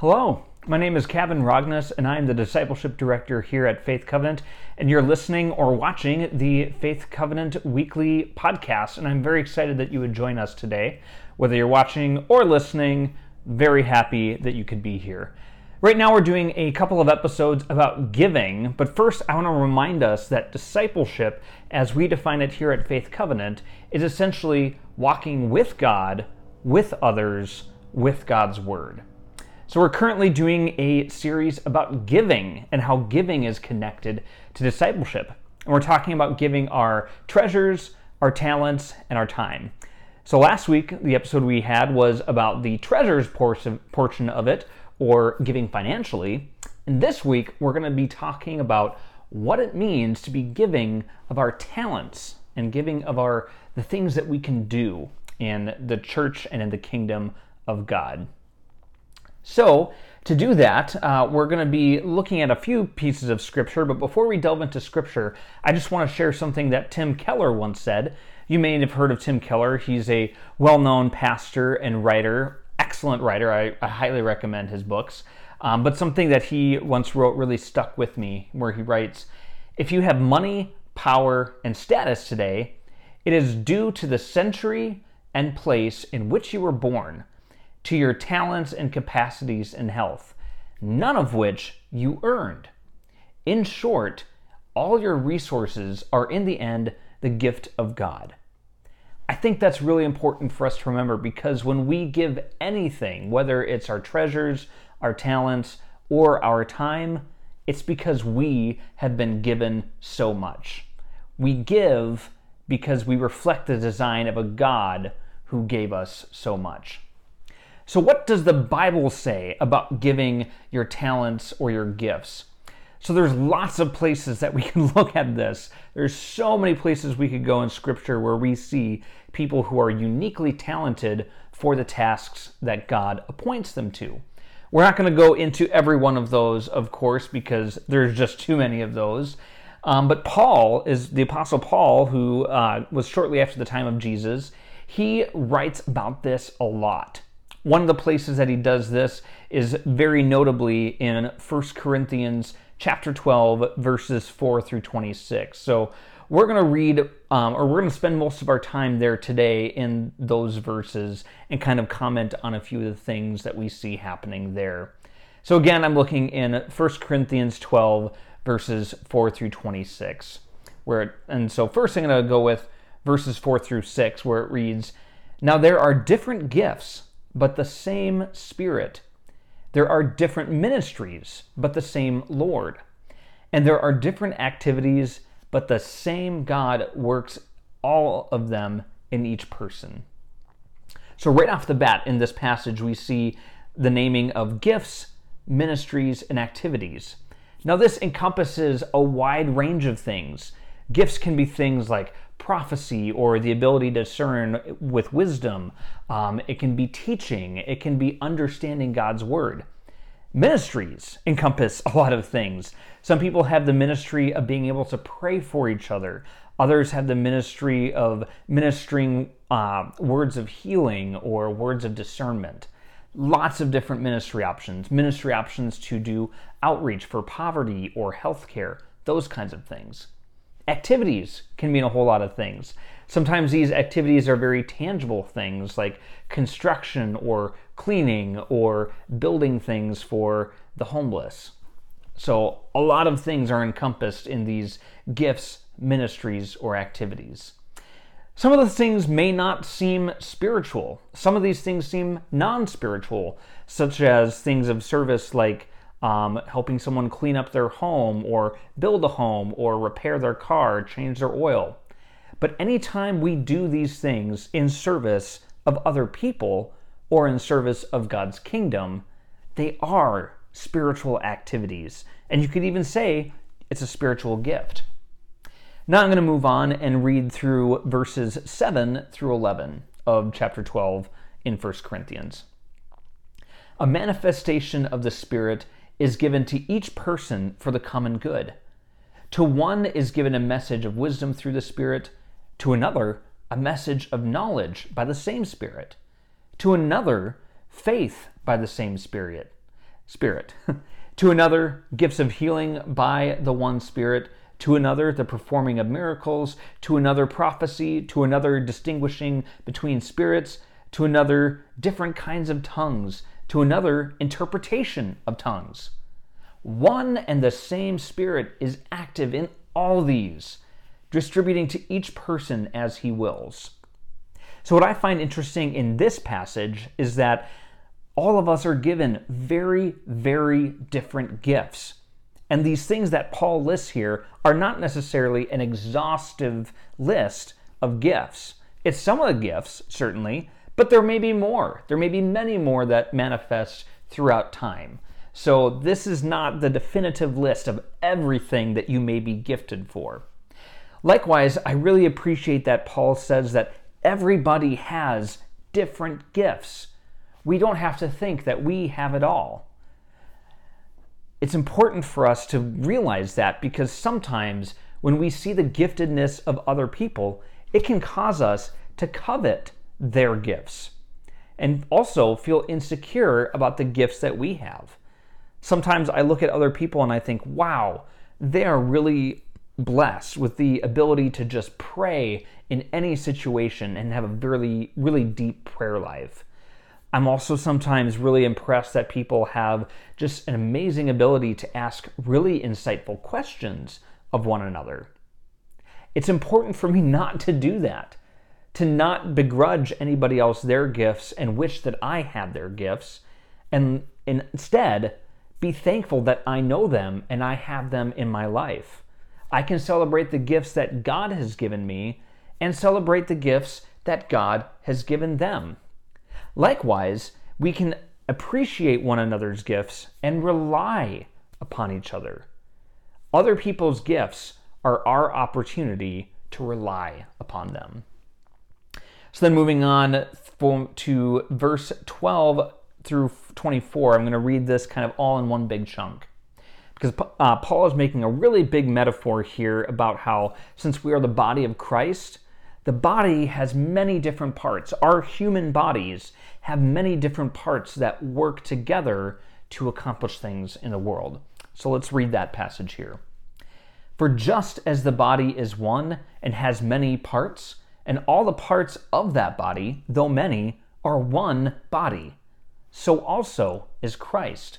Hello, my name is Kavan Rogness, and I am the Discipleship Director here at Faith Covenant. And you're listening or watching the Faith Covenant weekly podcast. And I'm very excited that you would join us today. Whether you're watching or listening, very happy that you could be here. Right now, we're doing a couple of episodes about giving, but first, I want to remind us that discipleship, as we define it here at Faith Covenant, is essentially walking with God, with others, with God's Word. So, we're currently doing a series about giving and how giving is connected to discipleship. And we're talking about giving our treasures, our talents, and our time. So, last week, the episode we had was about the treasures portion, of it or giving financially. And this week, we're going to be talking about what it means to be giving of our talents and giving of our the things that we can do in the church and in the kingdom of God. So, to do that, uh, we're going to be looking at a few pieces of scripture. But before we delve into scripture, I just want to share something that Tim Keller once said. You may have heard of Tim Keller. He's a well known pastor and writer excellent writer. I, I highly recommend his books. Um, but something that he once wrote really stuck with me, where he writes If you have money, power, and status today, it is due to the century and place in which you were born, to your talents and capacities and health, none of which you earned. In short, all your resources are in the end the gift of God. I think that's really important for us to remember because when we give anything, whether it's our treasures, our talents, or our time, it's because we have been given so much. We give because we reflect the design of a God who gave us so much. So, what does the Bible say about giving your talents or your gifts? So there's lots of places that we can look at this. There's so many places we could go in scripture where we see people who are uniquely talented for the tasks that God appoints them to. We're not going to go into every one of those, of course, because there's just too many of those. Um, but Paul is the Apostle Paul, who uh, was shortly after the time of Jesus. He writes about this a lot. One of the places that he does this is very notably in 1 Corinthians chapter 12, verses 4 through 26. So we're going to read, um, or we're going to spend most of our time there today in those verses and kind of comment on a few of the things that we see happening there. So again, I'm looking in 1 Corinthians 12, verses 4 through 26. Where and so first I'm going to go with verses 4 through 6, where it reads, Now there are different gifts, but the same Spirit there are different ministries, but the same Lord. And there are different activities, but the same God works all of them in each person. So, right off the bat in this passage, we see the naming of gifts, ministries, and activities. Now, this encompasses a wide range of things. Gifts can be things like prophecy or the ability to discern with wisdom. Um, it can be teaching. It can be understanding God's word. Ministries encompass a lot of things. Some people have the ministry of being able to pray for each other. Others have the ministry of ministering uh, words of healing or words of discernment. Lots of different ministry options. Ministry options to do outreach for poverty or healthcare, those kinds of things. Activities can mean a whole lot of things. Sometimes these activities are very tangible things like construction or cleaning or building things for the homeless. So, a lot of things are encompassed in these gifts, ministries, or activities. Some of the things may not seem spiritual. Some of these things seem non spiritual, such as things of service like um, helping someone clean up their home or build a home or repair their car, change their oil. But anytime we do these things in service of other people or in service of God's kingdom, they are spiritual activities. And you could even say it's a spiritual gift. Now I'm going to move on and read through verses 7 through 11 of chapter 12 in 1 Corinthians. A manifestation of the Spirit is given to each person for the common good. To one is given a message of wisdom through the Spirit, to another, a message of knowledge by the same Spirit, to another, faith by the same Spirit, Spirit. to another, gifts of healing by the one Spirit. To another, the performing of miracles. To another, prophecy. To another, distinguishing between spirits. To another, different kinds of tongues. To another, interpretation of tongues. One and the same Spirit is active in all these, distributing to each person as he wills. So, what I find interesting in this passage is that all of us are given very, very different gifts. And these things that Paul lists here are not necessarily an exhaustive list of gifts. It's some of the gifts, certainly, but there may be more. There may be many more that manifest throughout time. So, this is not the definitive list of everything that you may be gifted for. Likewise, I really appreciate that Paul says that everybody has different gifts. We don't have to think that we have it all. It's important for us to realize that because sometimes when we see the giftedness of other people, it can cause us to covet their gifts and also feel insecure about the gifts that we have. Sometimes I look at other people and I think, wow, they are really blessed with the ability to just pray in any situation and have a really, really deep prayer life. I'm also sometimes really impressed that people have just an amazing ability to ask really insightful questions of one another. It's important for me not to do that, to not begrudge anybody else their gifts and wish that I had their gifts, and instead be thankful that I know them and I have them in my life. I can celebrate the gifts that God has given me and celebrate the gifts that God has given them. Likewise, we can appreciate one another's gifts and rely upon each other. Other people's gifts are our opportunity to rely upon them. So then, moving on to verse 12 through 24, I'm going to read this kind of all in one big chunk. Because uh, Paul is making a really big metaphor here about how, since we are the body of Christ, the body has many different parts. Our human bodies have many different parts that work together to accomplish things in the world. So let's read that passage here. For just as the body is one and has many parts, and all the parts of that body, though many, are one body, so also is Christ.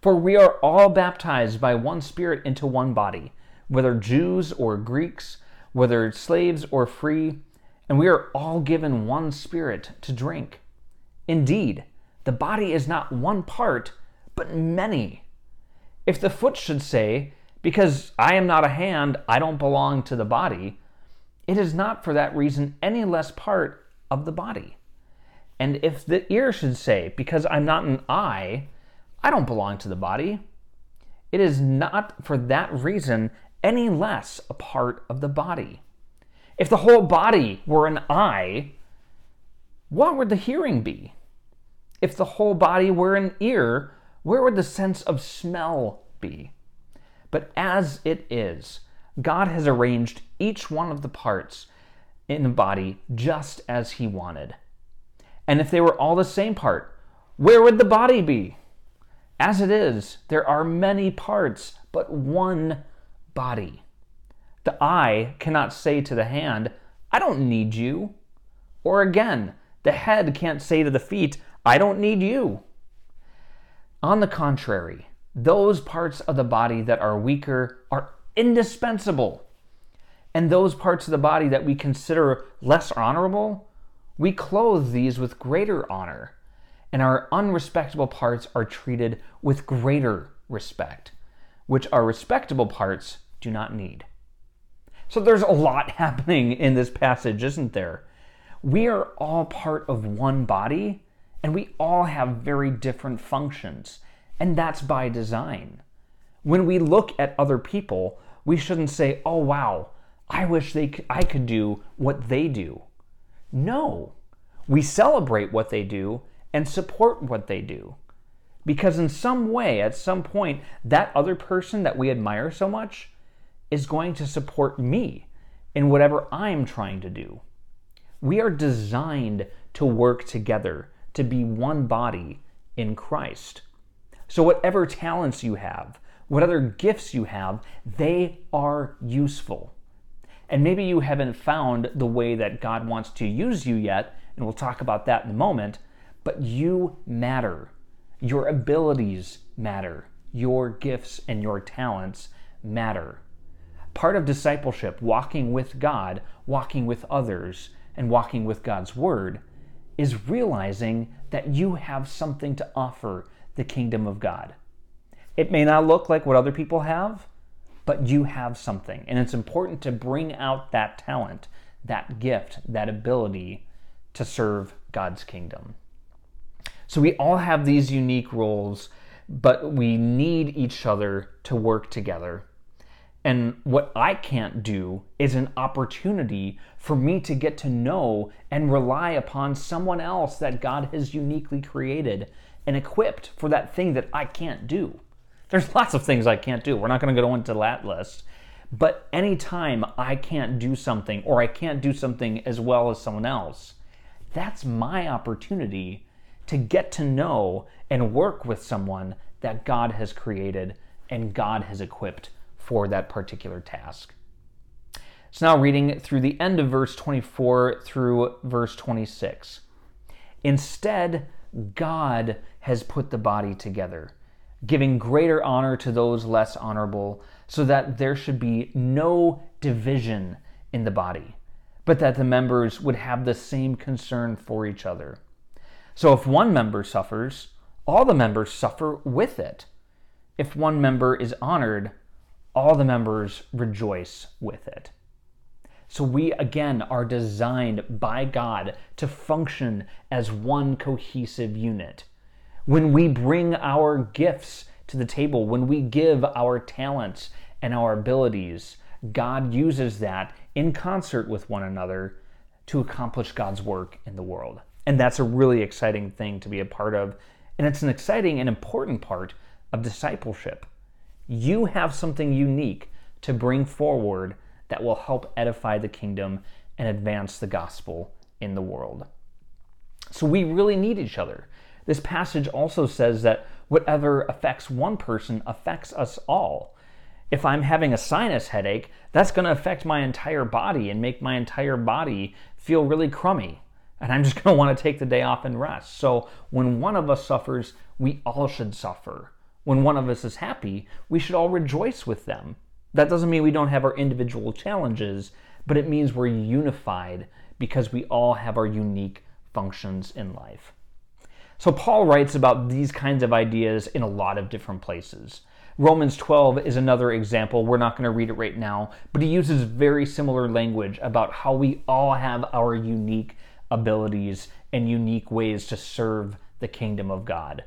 For we are all baptized by one Spirit into one body, whether Jews or Greeks whether slaves or free, and we are all given one spirit to drink. Indeed, the body is not one part, but many. If the foot should say, Because I am not a hand, I don't belong to the body, it is not for that reason any less part of the body. And if the ear should say, Because I'm not an eye, I don't belong to the body, it is not for that reason any less a part of the body. If the whole body were an eye, what would the hearing be? If the whole body were an ear, where would the sense of smell be? But as it is, God has arranged each one of the parts in the body just as He wanted. And if they were all the same part, where would the body be? As it is, there are many parts, but one body. The eye cannot say to the hand, I don't need you. Or again, the head can't say to the feet, I don't need you. On the contrary, those parts of the body that are weaker are indispensable. And those parts of the body that we consider less honorable, we clothe these with greater honor, and our unrespectable parts are treated with greater respect, which our respectable parts do not need. So there's a lot happening in this passage, isn't there? We are all part of one body, and we all have very different functions, and that's by design. When we look at other people, we shouldn't say, "Oh wow, I wish they could, I could do what they do." No. We celebrate what they do and support what they do. Because in some way, at some point, that other person that we admire so much is going to support me in whatever I'm trying to do. We are designed to work together, to be one body in Christ. So, whatever talents you have, what other gifts you have, they are useful. And maybe you haven't found the way that God wants to use you yet, and we'll talk about that in a moment, but you matter. Your abilities matter. Your gifts and your talents matter. Part of discipleship, walking with God, walking with others, and walking with God's Word, is realizing that you have something to offer the kingdom of God. It may not look like what other people have, but you have something. And it's important to bring out that talent, that gift, that ability to serve God's kingdom. So we all have these unique roles, but we need each other to work together. And what I can't do is an opportunity for me to get to know and rely upon someone else that God has uniquely created and equipped for that thing that I can't do. There's lots of things I can't do. We're not going to go into that list. But anytime I can't do something or I can't do something as well as someone else, that's my opportunity to get to know and work with someone that God has created and God has equipped for that particular task. So now reading through the end of verse 24 through verse 26. Instead, God has put the body together, giving greater honor to those less honorable, so that there should be no division in the body, but that the members would have the same concern for each other. So if one member suffers, all the members suffer with it. If one member is honored, all the members rejoice with it. So we again are designed by God to function as one cohesive unit. When we bring our gifts to the table, when we give our talents and our abilities, God uses that in concert with one another to accomplish God's work in the world. And that's a really exciting thing to be a part of. And it's an exciting and important part of discipleship you have something unique to bring forward that will help edify the kingdom and advance the gospel in the world. So we really need each other. This passage also says that whatever affects one person affects us all. If I'm having a sinus headache, that's going to affect my entire body and make my entire body feel really crummy. And I'm just going to want to take the day off and rest. So when one of us suffers, we all should suffer when one of us is happy, we should all rejoice with them. That doesn't mean we don't have our individual challenges, but it means we're unified because we all have our unique functions in life. So, Paul writes about these kinds of ideas in a lot of different places. Romans 12 is another example. We're not going to read it right now, but he uses very similar language about how we all have our unique abilities and unique ways to serve the kingdom of God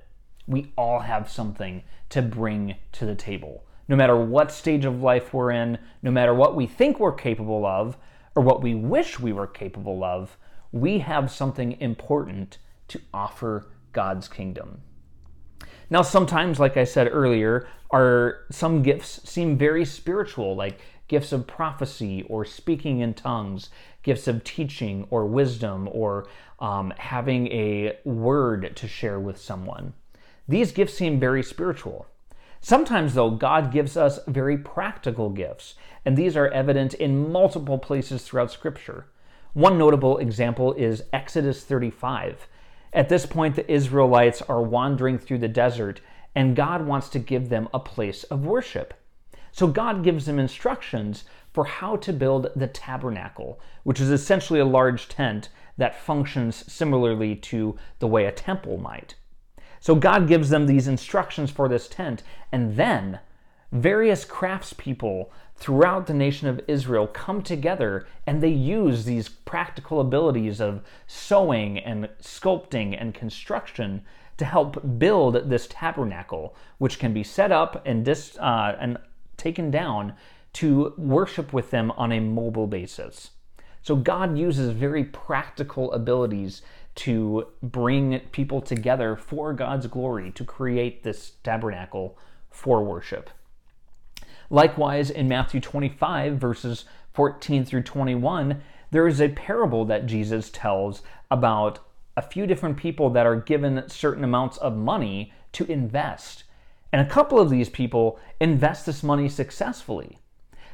we all have something to bring to the table. No matter what stage of life we're in, no matter what we think we're capable of, or what we wish we were capable of, we have something important to offer God's kingdom. Now, sometimes, like I said earlier, our some gifts seem very spiritual, like gifts of prophecy or speaking in tongues, gifts of teaching or wisdom, or um, having a word to share with someone. These gifts seem very spiritual. Sometimes, though, God gives us very practical gifts, and these are evident in multiple places throughout Scripture. One notable example is Exodus 35. At this point, the Israelites are wandering through the desert, and God wants to give them a place of worship. So God gives them instructions for how to build the tabernacle, which is essentially a large tent that functions similarly to the way a temple might. So God gives them these instructions for this tent, and then various craftspeople throughout the nation of Israel come together and they use these practical abilities of sewing and sculpting and construction to help build this tabernacle, which can be set up and, dis, uh, and taken down to worship with them on a mobile basis. So God uses very practical abilities to bring people together for God's glory, to create this tabernacle for worship. Likewise, in Matthew 25, verses 14 through 21, there is a parable that Jesus tells about a few different people that are given certain amounts of money to invest. And a couple of these people invest this money successfully.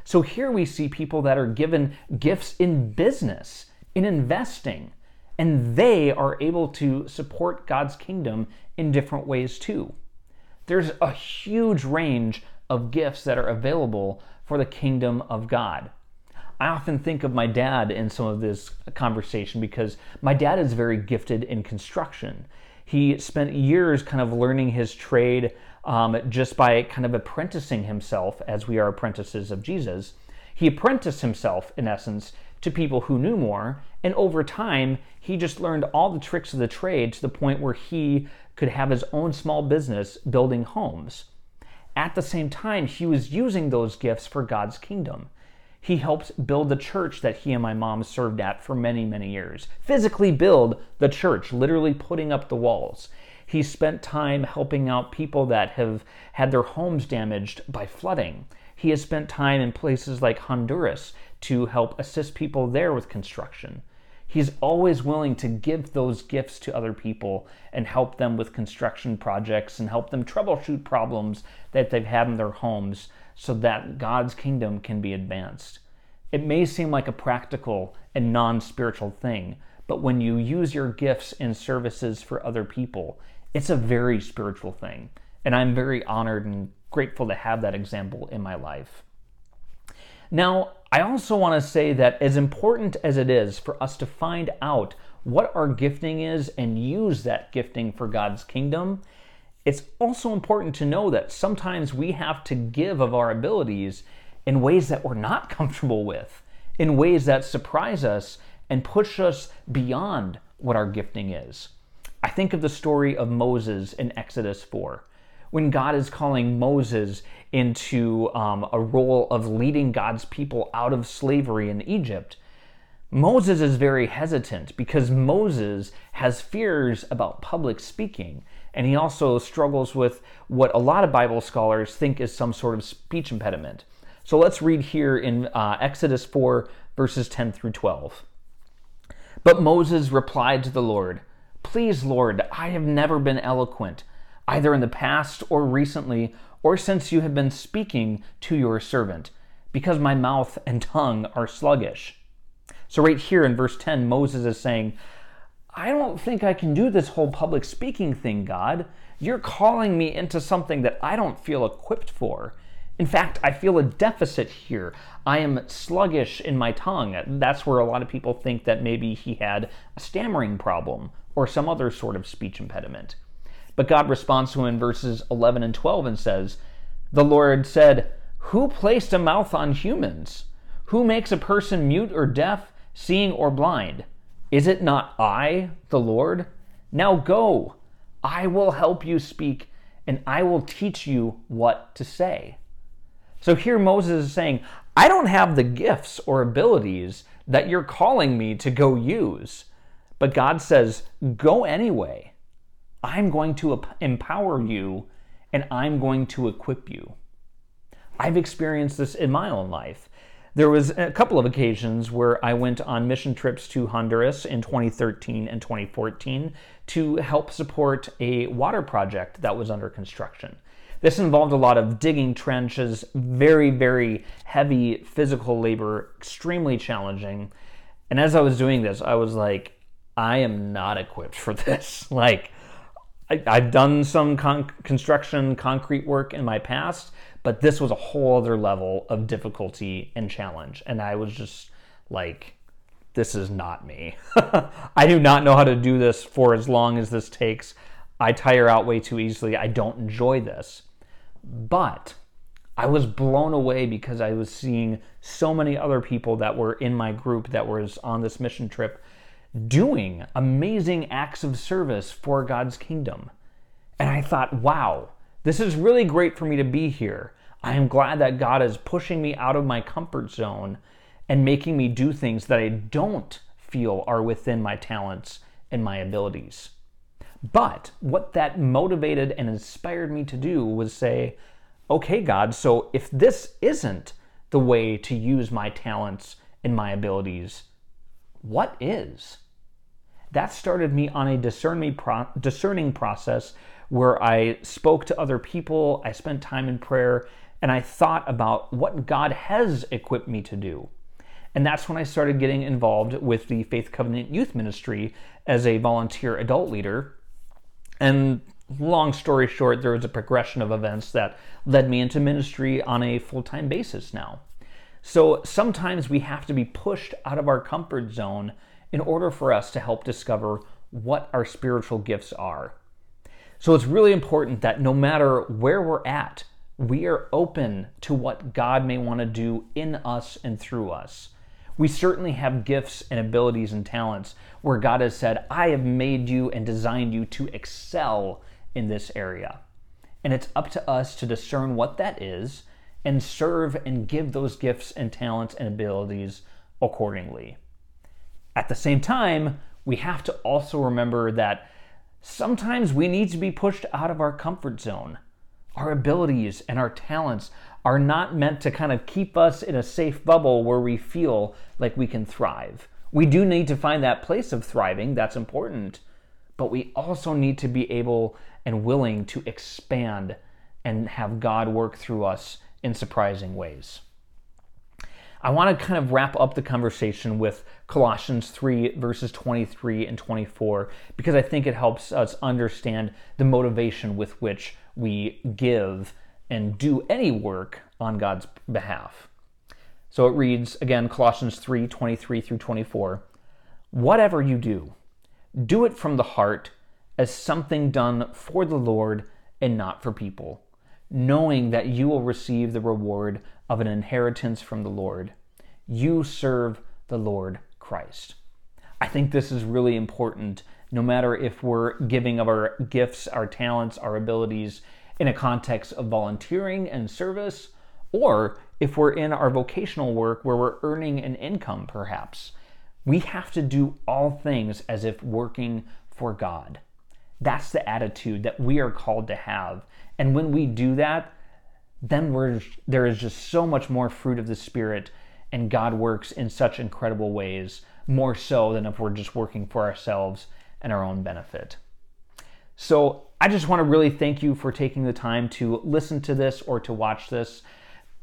So here we see people that are given gifts in business, in investing, and they are able to support God's kingdom in different ways too. There's a huge range of gifts that are available for the kingdom of God. I often think of my dad in some of this conversation because my dad is very gifted in construction. He spent years kind of learning his trade um, just by kind of apprenticing himself as we are apprentices of Jesus. He apprenticed himself, in essence, to people who knew more, and over time, he just learned all the tricks of the trade to the point where he could have his own small business building homes. At the same time, he was using those gifts for God's kingdom. He helped build the church that he and my mom served at for many, many years. Physically build the church, literally putting up the walls. He spent time helping out people that have had their homes damaged by flooding. He has spent time in places like Honduras to help assist people there with construction. He's always willing to give those gifts to other people and help them with construction projects and help them troubleshoot problems that they've had in their homes so that God's kingdom can be advanced. It may seem like a practical and non spiritual thing, but when you use your gifts and services for other people, it's a very spiritual thing. And I'm very honored and grateful to have that example in my life. Now, I also want to say that as important as it is for us to find out what our gifting is and use that gifting for God's kingdom, it's also important to know that sometimes we have to give of our abilities in ways that we're not comfortable with, in ways that surprise us and push us beyond what our gifting is. I think of the story of Moses in Exodus 4. When God is calling Moses into um, a role of leading God's people out of slavery in Egypt, Moses is very hesitant because Moses has fears about public speaking and he also struggles with what a lot of Bible scholars think is some sort of speech impediment. So let's read here in uh, Exodus 4, verses 10 through 12. But Moses replied to the Lord, Please, Lord, I have never been eloquent, either in the past or recently, or since you have been speaking to your servant, because my mouth and tongue are sluggish. So, right here in verse 10, Moses is saying, I don't think I can do this whole public speaking thing, God. You're calling me into something that I don't feel equipped for. In fact, I feel a deficit here. I am sluggish in my tongue. That's where a lot of people think that maybe he had a stammering problem or some other sort of speech impediment. But God responds to him in verses 11 and 12 and says, The Lord said, Who placed a mouth on humans? Who makes a person mute or deaf, seeing or blind? Is it not I, the Lord? Now go, I will help you speak, and I will teach you what to say. So here Moses is saying, I don't have the gifts or abilities that you're calling me to go use. But God says, go anyway. I'm going to empower you and I'm going to equip you. I've experienced this in my own life. There was a couple of occasions where I went on mission trips to Honduras in 2013 and 2014 to help support a water project that was under construction. This involved a lot of digging trenches, very, very heavy physical labor, extremely challenging. And as I was doing this, I was like, I am not equipped for this. like, I, have done some con- construction, concrete work in my past, but this was a whole other level of difficulty and challenge. And I was just like, this is not me. I do not know how to do this for as long as this takes. I tire out way too easily. I don't enjoy this. But I was blown away because I was seeing so many other people that were in my group that was on this mission trip doing amazing acts of service for God's kingdom. And I thought, wow, this is really great for me to be here. I am glad that God is pushing me out of my comfort zone and making me do things that I don't feel are within my talents and my abilities. But what that motivated and inspired me to do was say, okay, God, so if this isn't the way to use my talents and my abilities, what is? That started me on a discerning process where I spoke to other people, I spent time in prayer, and I thought about what God has equipped me to do. And that's when I started getting involved with the Faith Covenant Youth Ministry as a volunteer adult leader. And long story short, there was a progression of events that led me into ministry on a full time basis now. So sometimes we have to be pushed out of our comfort zone in order for us to help discover what our spiritual gifts are. So it's really important that no matter where we're at, we are open to what God may want to do in us and through us. We certainly have gifts and abilities and talents where God has said, I have made you and designed you to excel in this area. And it's up to us to discern what that is and serve and give those gifts and talents and abilities accordingly. At the same time, we have to also remember that sometimes we need to be pushed out of our comfort zone. Our abilities and our talents are not meant to kind of keep us in a safe bubble where we feel like we can thrive. We do need to find that place of thriving, that's important, but we also need to be able and willing to expand and have God work through us in surprising ways. I want to kind of wrap up the conversation with Colossians 3, verses 23 and 24, because I think it helps us understand the motivation with which we give and do any work on God's behalf. So it reads again, Colossians 3 23 through 24. Whatever you do, do it from the heart as something done for the Lord and not for people knowing that you will receive the reward of an inheritance from the Lord. You serve the Lord Christ. I think this is really important, no matter if we're giving of our gifts, our talents, our abilities in a context of volunteering and service, or if we're in our vocational work where we're earning an income, perhaps. We have to do all things as if working for God. That's the attitude that we are called to have. And when we do that, then we're, there is just so much more fruit of the Spirit, and God works in such incredible ways, more so than if we're just working for ourselves and our own benefit. So I just want to really thank you for taking the time to listen to this or to watch this.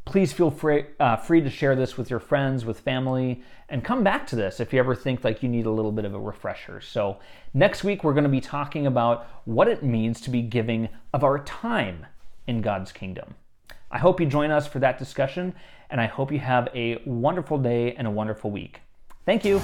Please feel free, uh, free to share this with your friends, with family, and come back to this if you ever think like you need a little bit of a refresher. So, next week we're going to be talking about what it means to be giving of our time in God's kingdom. I hope you join us for that discussion, and I hope you have a wonderful day and a wonderful week. Thank you.